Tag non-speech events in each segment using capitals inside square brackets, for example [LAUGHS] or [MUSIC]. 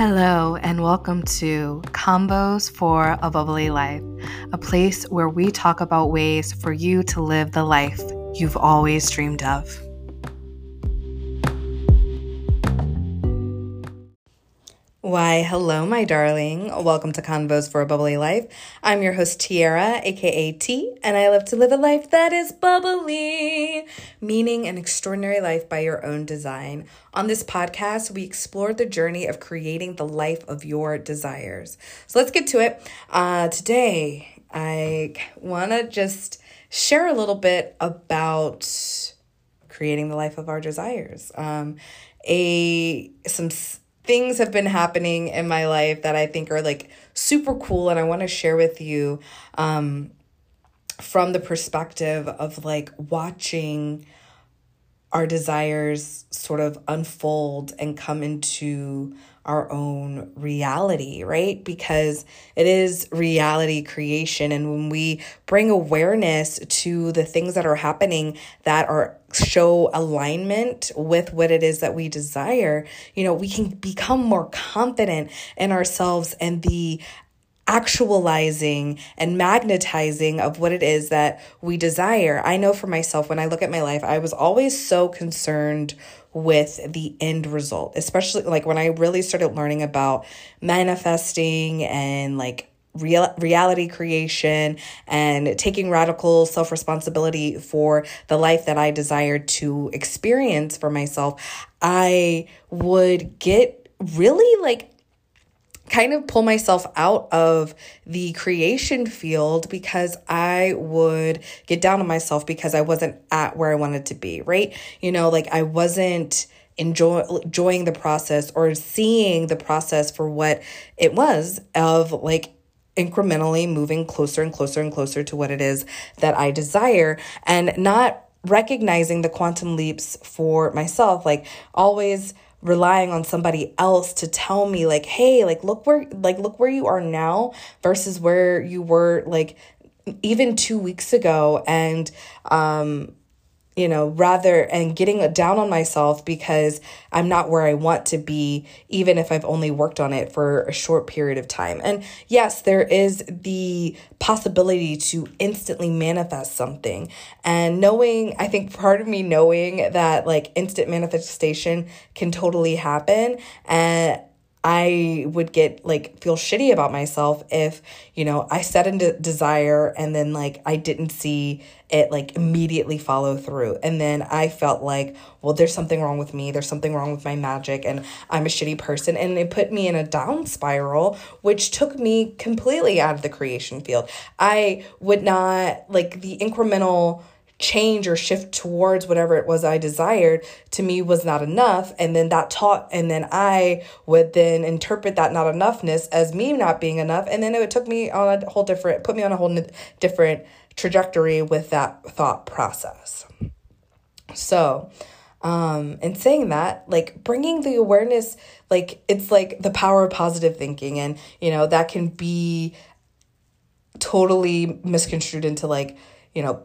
Hello, and welcome to Convos for a Bubbly Life, a place where we talk about ways for you to live the life you've always dreamed of. Why, hello, my darling. Welcome to Convos for a Bubbly Life. I'm your host, Tiara, aka T, and I love to live a life that is bubbly, meaning an extraordinary life by your own design. On this podcast, we explore the journey of creating the life of your desires. So let's get to it. Uh, today, I want to just share a little bit about creating the life of our desires. Um, a some things have been happening in my life that I think are like super cool and I want to share with you um, from the perspective of like watching our desires sort of unfold and come into our own reality, right? Because it is reality creation. And when we bring awareness to the things that are happening that are show alignment with what it is that we desire, you know, we can become more confident in ourselves and the actualizing and magnetizing of what it is that we desire. I know for myself, when I look at my life, I was always so concerned with the end result, especially like when I really started learning about manifesting and like real reality creation and taking radical self responsibility for the life that I desired to experience for myself, I would get really like kind of pull myself out of the creation field because I would get down on myself because I wasn't at where I wanted to be, right? You know, like I wasn't enjoy, enjoying the process or seeing the process for what it was of like incrementally moving closer and closer and closer to what it is that I desire and not recognizing the quantum leaps for myself like always relying on somebody else to tell me like hey like look where like look where you are now versus where you were like even 2 weeks ago. And um you know, rather and getting down on myself because I'm not where I want to be, even if I've only worked on it for a short period of time. And yes, there is the possibility to instantly manifest something. And knowing, I think part of me knowing that like instant manifestation can totally happen and I would get like feel shitty about myself if, you know, I set a desire and then like I didn't see it like immediately follow through. And then I felt like, well, there's something wrong with me. There's something wrong with my magic and I'm a shitty person. And it put me in a down spiral, which took me completely out of the creation field. I would not like the incremental change or shift towards whatever it was I desired to me was not enough. And then that taught, and then I would then interpret that not enoughness as me not being enough. And then it took me on a whole different, put me on a whole different trajectory with that thought process. So, um, and saying that, like bringing the awareness, like it's like the power of positive thinking, and you know, that can be totally misconstrued into like, you know,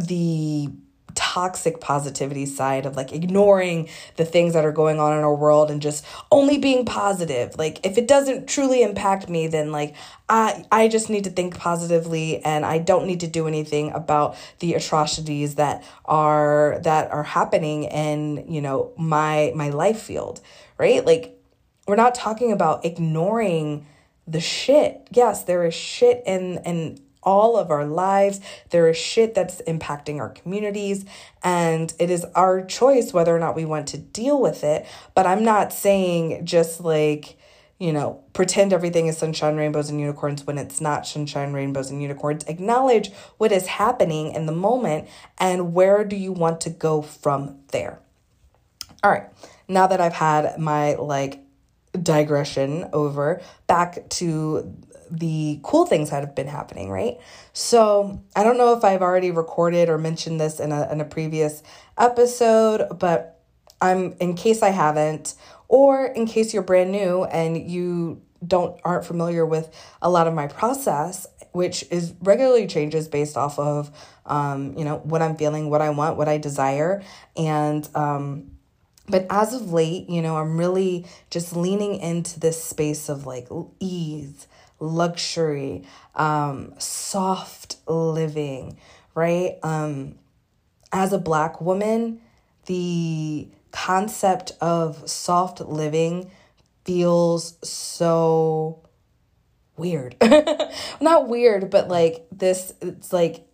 the toxic positivity side of like ignoring the things that are going on in our world and just only being positive. Like if it doesn't truly impact me then like i i just need to think positively and i don't need to do anything about the atrocities that are that are happening in you know my my life field right? Like we're not talking about ignoring the shit. Yes there is shit in in all of our lives. There is shit that's impacting our communities, and it is our choice whether or not we want to deal with it. But I'm not saying just like, you know, pretend everything is sunshine, rainbows, and unicorns when it's not sunshine, rainbows, and unicorns. Acknowledge what is happening in the moment and where do you want to go from there. All right, now that I've had my like digression over back to the cool things that have been happening, right? So I don't know if I've already recorded or mentioned this in a in a previous episode, but I'm in case I haven't, or in case you're brand new and you don't aren't familiar with a lot of my process, which is regularly changes based off of um, you know, what I'm feeling, what I want, what I desire, and um but as of late, you know, I'm really just leaning into this space of like ease, luxury, um, soft living, right? Um, as a black woman, the concept of soft living feels so weird. [LAUGHS] Not weird, but like this, it's like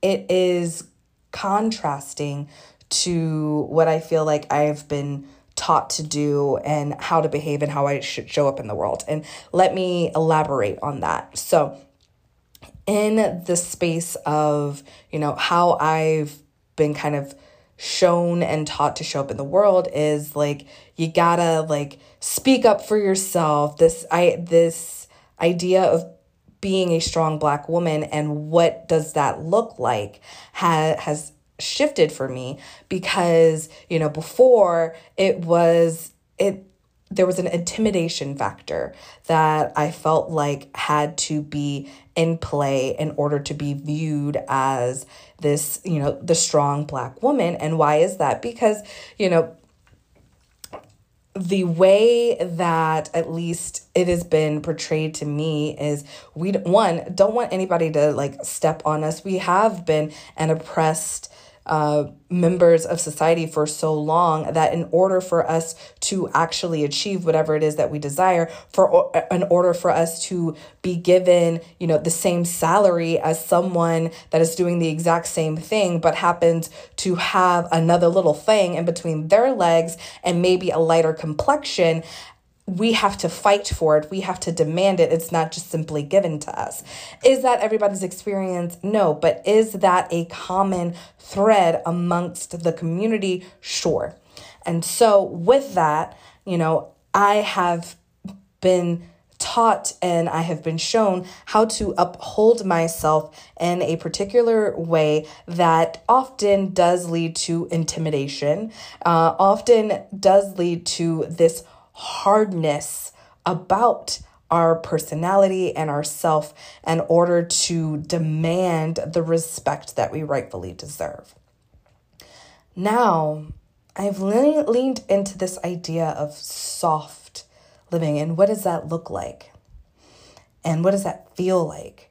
it is contrasting to what I feel like I've been taught to do and how to behave and how I should show up in the world. And let me elaborate on that. So, in the space of, you know, how I've been kind of shown and taught to show up in the world is like you gotta like speak up for yourself this i this idea of being a strong black woman and what does that look like ha- has shifted for me because you know before it was it there was an intimidation factor that I felt like had to be in play in order to be viewed as this, you know, the strong black woman. And why is that? Because, you know, the way that at least it has been portrayed to me is we one don't want anybody to like step on us we have been an oppressed uh, members of society for so long that in order for us to actually achieve whatever it is that we desire for in order for us to be given you know the same salary as someone that is doing the exact same thing but happens to have another little thing in between their legs and maybe a lighter complexion we have to fight for it. We have to demand it. It's not just simply given to us. Is that everybody's experience? No. But is that a common thread amongst the community? Sure. And so, with that, you know, I have been taught and I have been shown how to uphold myself in a particular way that often does lead to intimidation, uh, often does lead to this hardness about our personality and our self in order to demand the respect that we rightfully deserve. Now, I've le- leaned into this idea of soft living and what does that look like? And what does that feel like?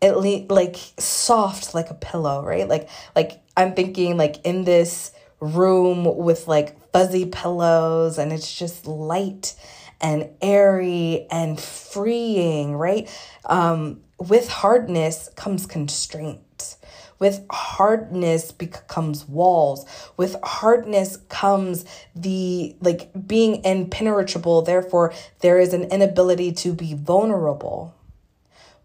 It le- like soft like a pillow, right? Like like I'm thinking like in this room with like fuzzy pillows and it's just light and airy and freeing, right? Um, with hardness comes constraint. With hardness becomes walls. With hardness comes the like being impenetrable. Therefore, there is an inability to be vulnerable.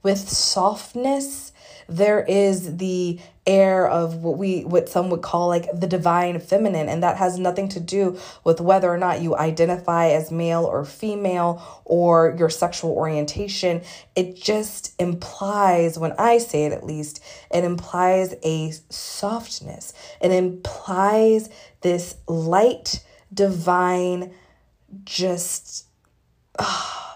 With softness, there is the air of what we what some would call like the divine feminine. And that has nothing to do with whether or not you identify as male or female or your sexual orientation. It just implies when i say it at least it implies a softness. It implies this light divine just uh, [SIGHS]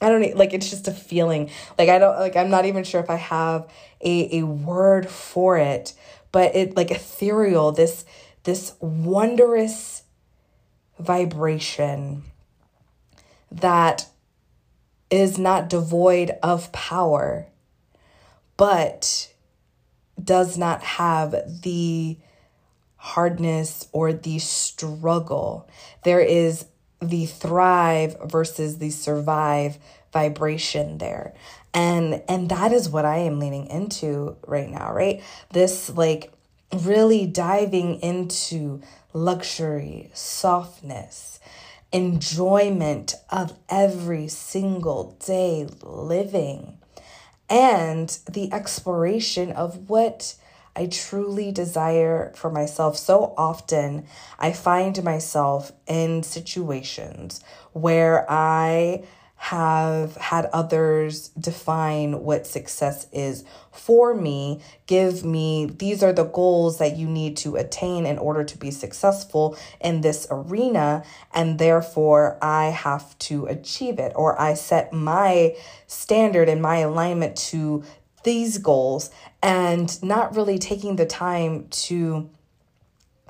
I don't like it's just a feeling. Like I don't like I'm not even sure if I have a a word for it, but it like ethereal this this wondrous vibration that is not devoid of power but does not have the hardness or the struggle. There is the thrive versus the survive vibration there and and that is what i am leaning into right now right this like really diving into luxury softness enjoyment of every single day living and the exploration of what I truly desire for myself. So often, I find myself in situations where I have had others define what success is for me, give me these are the goals that you need to attain in order to be successful in this arena, and therefore I have to achieve it, or I set my standard and my alignment to these goals and not really taking the time to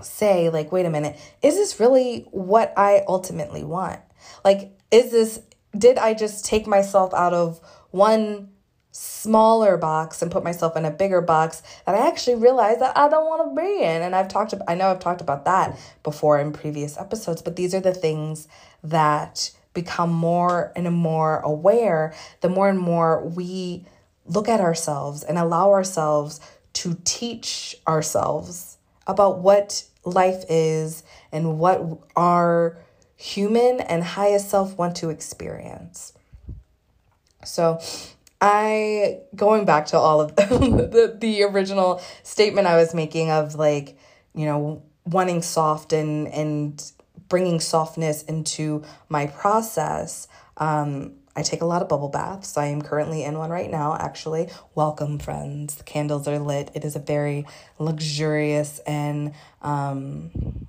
say, like, wait a minute, is this really what I ultimately want? Like, is this, did I just take myself out of one smaller box and put myself in a bigger box that I actually realized that I don't want to be in. And I've talked I know I've talked about that before in previous episodes, but these are the things that become more and more aware the more and more we look at ourselves and allow ourselves to teach ourselves about what life is and what our human and highest self want to experience. So, I going back to all of [LAUGHS] the, the original statement I was making of like, you know, wanting soft and and bringing softness into my process. Um, I take a lot of bubble baths. I am currently in one right now, actually. Welcome, friends. The candles are lit. It is a very luxurious and um,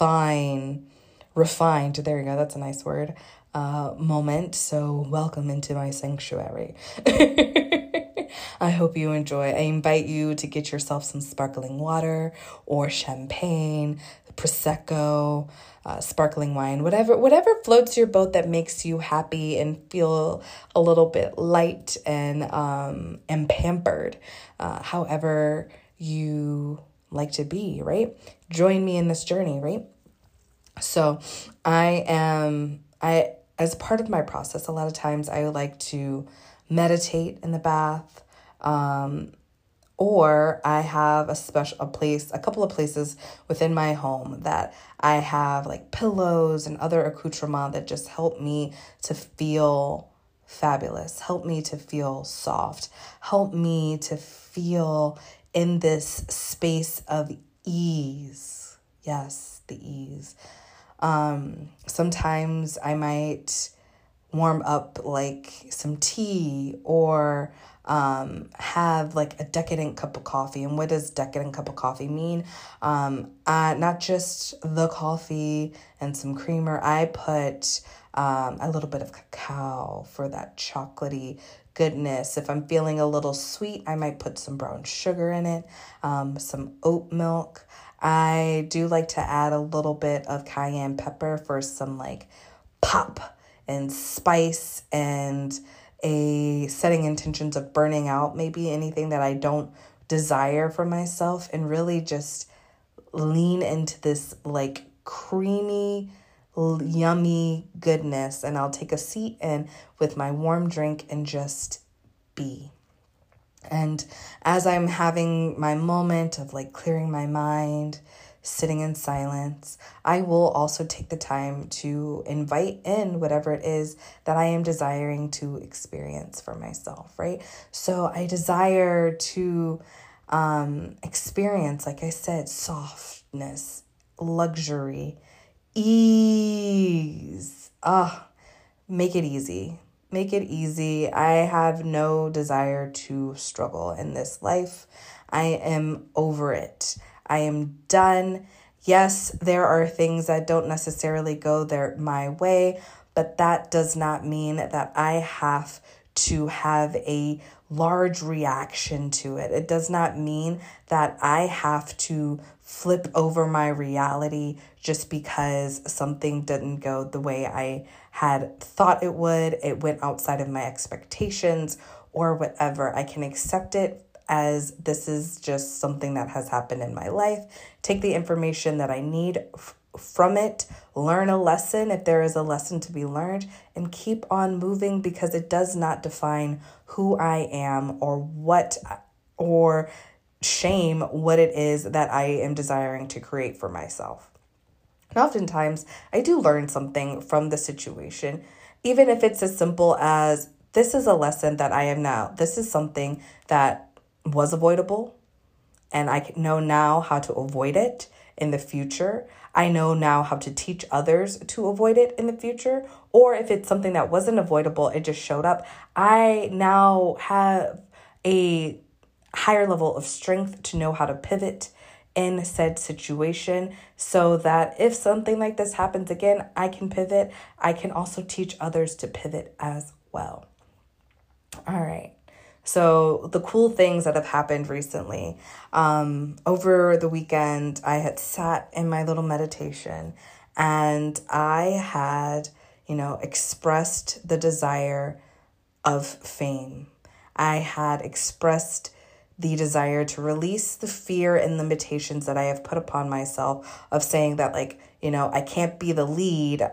fine, refined, there you go, that's a nice word, uh, moment. So, welcome into my sanctuary. [LAUGHS] I hope you enjoy. I invite you to get yourself some sparkling water or champagne, prosecco, uh, sparkling wine, whatever whatever floats your boat that makes you happy and feel a little bit light and um, and pampered. Uh, however you like to be, right? Join me in this journey, right? So, I am I as part of my process, a lot of times I like to meditate in the bath. Um, or I have a special a place, a couple of places within my home that I have like pillows and other accoutrement that just help me to feel fabulous, help me to feel soft, help me to feel in this space of ease. Yes, the ease. Um, sometimes I might warm up like some tea or um, have like a decadent cup of coffee. And what does decadent cup of coffee mean? Um, uh, not just the coffee and some creamer. I put um, a little bit of cacao for that chocolatey goodness. If I'm feeling a little sweet, I might put some brown sugar in it, um, some oat milk. I do like to add a little bit of cayenne pepper for some like pop and spice and a setting intentions of burning out maybe anything that I don't desire for myself and really just lean into this like creamy yummy goodness and I'll take a seat and with my warm drink and just be. And as I'm having my moment of like clearing my mind, sitting in silence, I will also take the time to invite in whatever it is that I am desiring to experience for myself, right? So I desire to um, experience, like I said, softness, luxury, ease. Ah, make it easy make it easy. I have no desire to struggle in this life. I am over it. I am done. Yes, there are things that don't necessarily go there my way, but that does not mean that I have to have a large reaction to it. It does not mean that I have to flip over my reality just because something didn't go the way I had thought it would, it went outside of my expectations, or whatever. I can accept it as this is just something that has happened in my life. Take the information that I need f- from it, learn a lesson if there is a lesson to be learned, and keep on moving because it does not define who I am or what or shame what it is that I am desiring to create for myself. And oftentimes, I do learn something from the situation, even if it's as simple as this is a lesson that I am now. This is something that was avoidable, and I know now how to avoid it in the future. I know now how to teach others to avoid it in the future. Or if it's something that wasn't avoidable, it just showed up. I now have a higher level of strength to know how to pivot in said situation so that if something like this happens again, I can pivot. I can also teach others to pivot as well. All right. So, the cool things that have happened recently um, over the weekend, I had sat in my little meditation and I had, you know, expressed the desire of fame. I had expressed the desire to release the fear and limitations that I have put upon myself of saying that, like, you know, I can't be the lead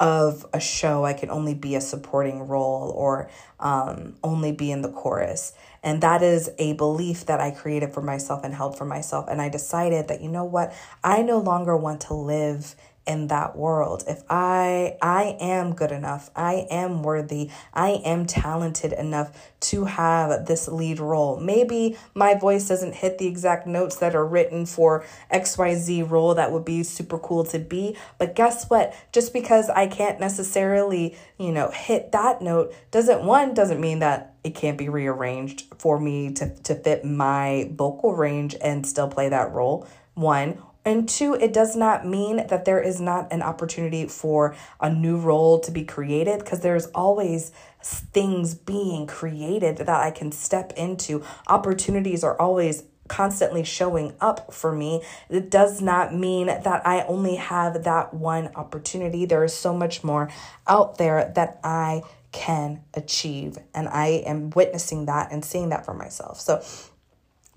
of a show, I can only be a supporting role or um, only be in the chorus. And that is a belief that I created for myself and held for myself. And I decided that, you know what, I no longer want to live in that world. If i i am good enough i am worthy i am talented enough to have this lead role. Maybe my voice doesn't hit the exact notes that are written for xyz role that would be super cool to be but guess what? Just because i can't necessarily you know hit that note doesn't one doesn't mean that it can't be rearranged for me to to fit my vocal range and still play that role. One and two, it does not mean that there is not an opportunity for a new role to be created because there's always things being created that I can step into. Opportunities are always constantly showing up for me. It does not mean that I only have that one opportunity. There is so much more out there that I can achieve. And I am witnessing that and seeing that for myself. So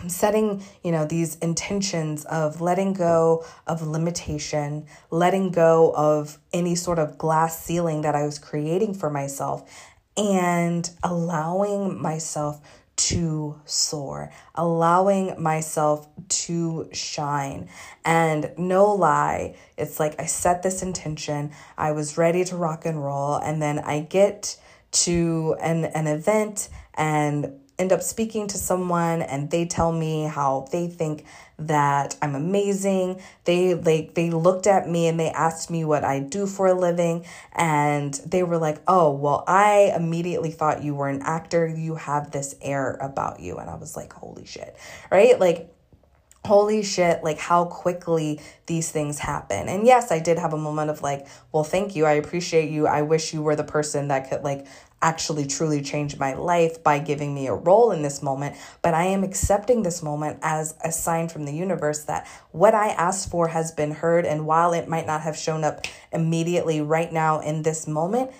setting, you know, these intentions of letting go of limitation, letting go of any sort of glass ceiling that I was creating for myself, and allowing myself to soar, allowing myself to shine. And no lie, it's like I set this intention, I was ready to rock and roll, and then I get to an, an event and end up speaking to someone and they tell me how they think that I'm amazing. They like they looked at me and they asked me what I do for a living and they were like, "Oh, well, I immediately thought you were an actor. You have this air about you." And I was like, "Holy shit." Right? Like holy shit, like how quickly these things happen. And yes, I did have a moment of like, well, thank you. I appreciate you. I wish you were the person that could like actually truly changed my life by giving me a role in this moment. But I am accepting this moment as a sign from the universe that what I asked for has been heard. And while it might not have shown up immediately right now in this moment,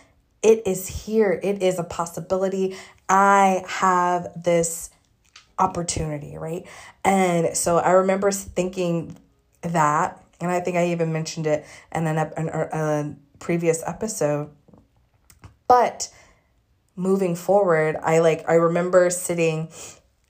it is here. It is a possibility. I have this opportunity, right? And so I remember thinking that, and I think I even mentioned it in an, an, er, a previous episode. But moving forward, I like, I remember sitting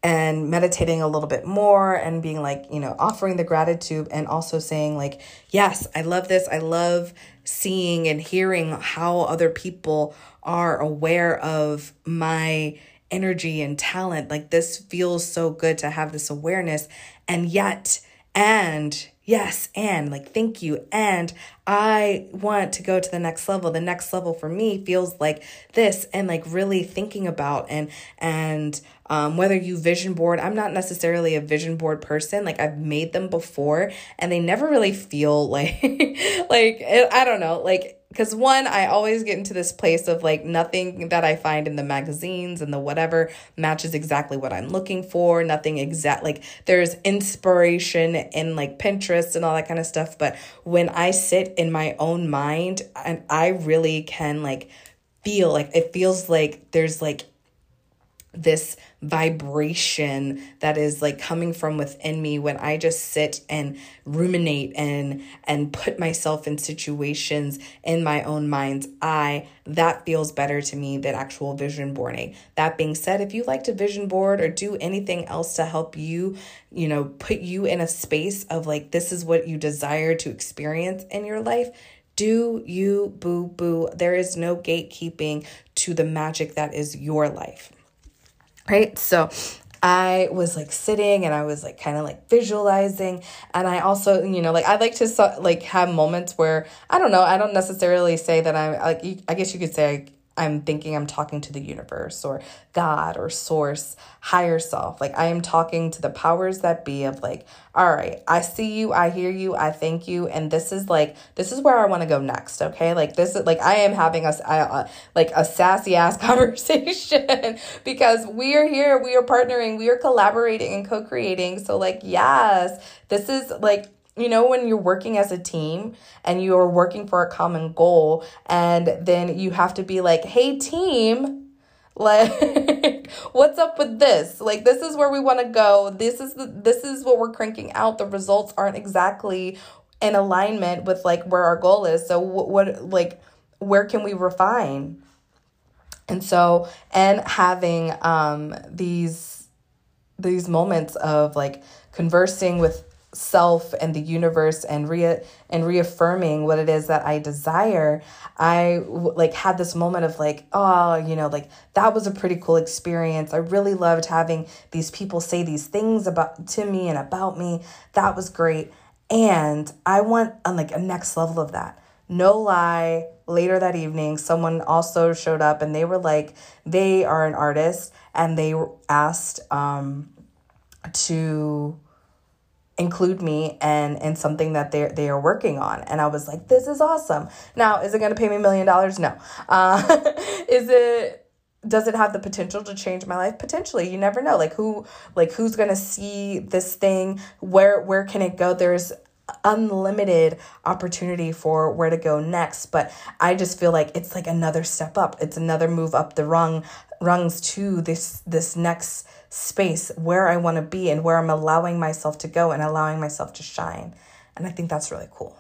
and meditating a little bit more and being like, you know, offering the gratitude and also saying, like, yes, I love this. I love seeing and hearing how other people are aware of my energy and talent. Like, this feels so good to have this awareness. And yet, and yes, and like, thank you. And I want to go to the next level. The next level for me feels like this and like really thinking about and, and, um, whether you vision board, I'm not necessarily a vision board person. Like I've made them before and they never really feel [LAUGHS] like, like, I don't know, like because one i always get into this place of like nothing that i find in the magazines and the whatever matches exactly what i'm looking for nothing exact like there's inspiration in like pinterest and all that kind of stuff but when i sit in my own mind and i really can like feel like it feels like there's like this vibration that is like coming from within me when I just sit and ruminate and and put myself in situations in my own mind's eye that feels better to me than actual vision boarding. That being said, if you like to vision board or do anything else to help you, you know, put you in a space of like this is what you desire to experience in your life, do you boo boo. There is no gatekeeping to the magic that is your life right? So I was like sitting and I was like kind of like visualizing and I also you know like I like to like have moments where I don't know I don't necessarily say that I'm like I guess you could say I'm thinking I'm talking to the universe or God or source, higher self. Like I am talking to the powers that be of like, all right, I see you, I hear you, I thank you, and this is like this is where I want to go next. Okay, like this is like I am having a uh, like a sassy ass [LAUGHS] conversation because we are here, we are partnering, we are collaborating and co creating. So like yes, this is like you know when you're working as a team and you're working for a common goal and then you have to be like hey team like [LAUGHS] what's up with this? Like this is where we want to go. This is the this is what we're cranking out. The results aren't exactly in alignment with like where our goal is. So what, what like where can we refine? And so and having um these these moments of like conversing with self and the universe and re and reaffirming what it is that I desire, I like had this moment of like, oh, you know, like that was a pretty cool experience. I really loved having these people say these things about to me and about me. That was great. And I want on like a next level of that. No lie, later that evening, someone also showed up and they were like, they are an artist and they asked um to include me and and something that they they are working on. And i was like this is awesome. Now is it going to pay me a million dollars? No. [LAUGHS] Uh, is it does it have the potential to change my life? Potentially. You never know. Like who like who's going to see this thing? Where where can it go? There's unlimited opportunity for where to go next but i just feel like it's like another step up. It's another move up the rung rungs to this this next space where I want to be and where I'm allowing myself to go and allowing myself to shine. And I think that's really cool.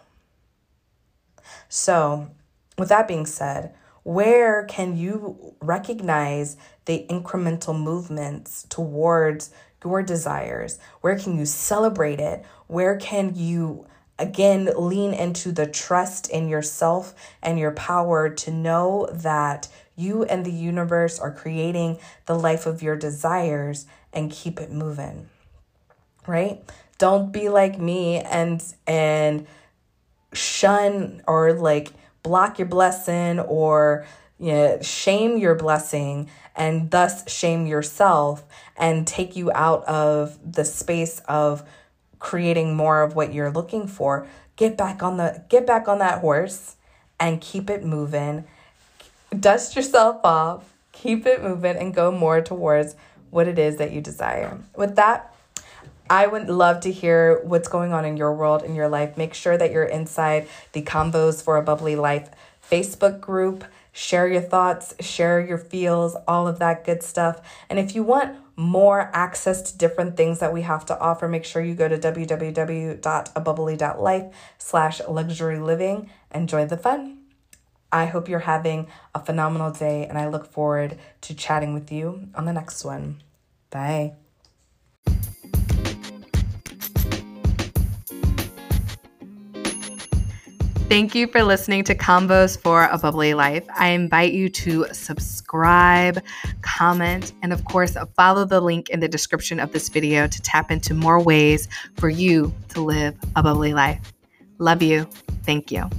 So, with that being said, where can you recognize the incremental movements towards your desires? Where can you celebrate it? Where can you again lean into the trust in yourself and your power to know that you and the universe are creating the life of your desires and keep it moving. Right? Don't be like me and and shun or like block your blessing or you know, shame your blessing and thus shame yourself and take you out of the space of creating more of what you're looking for get back on the get back on that horse and keep it moving dust yourself off, keep it moving, and go more towards what it is that you desire. With that, I would love to hear what's going on in your world, in your life. Make sure that you're inside the Convos for a Bubbly Life Facebook group. Share your thoughts, share your feels, all of that good stuff. And if you want more access to different things that we have to offer, make sure you go to www.abubbly.life slash luxury living join the fun. I hope you're having a phenomenal day, and I look forward to chatting with you on the next one. Bye. Thank you for listening to Convos for a Bubbly Life. I invite you to subscribe, comment, and of course, follow the link in the description of this video to tap into more ways for you to live a bubbly life. Love you. Thank you.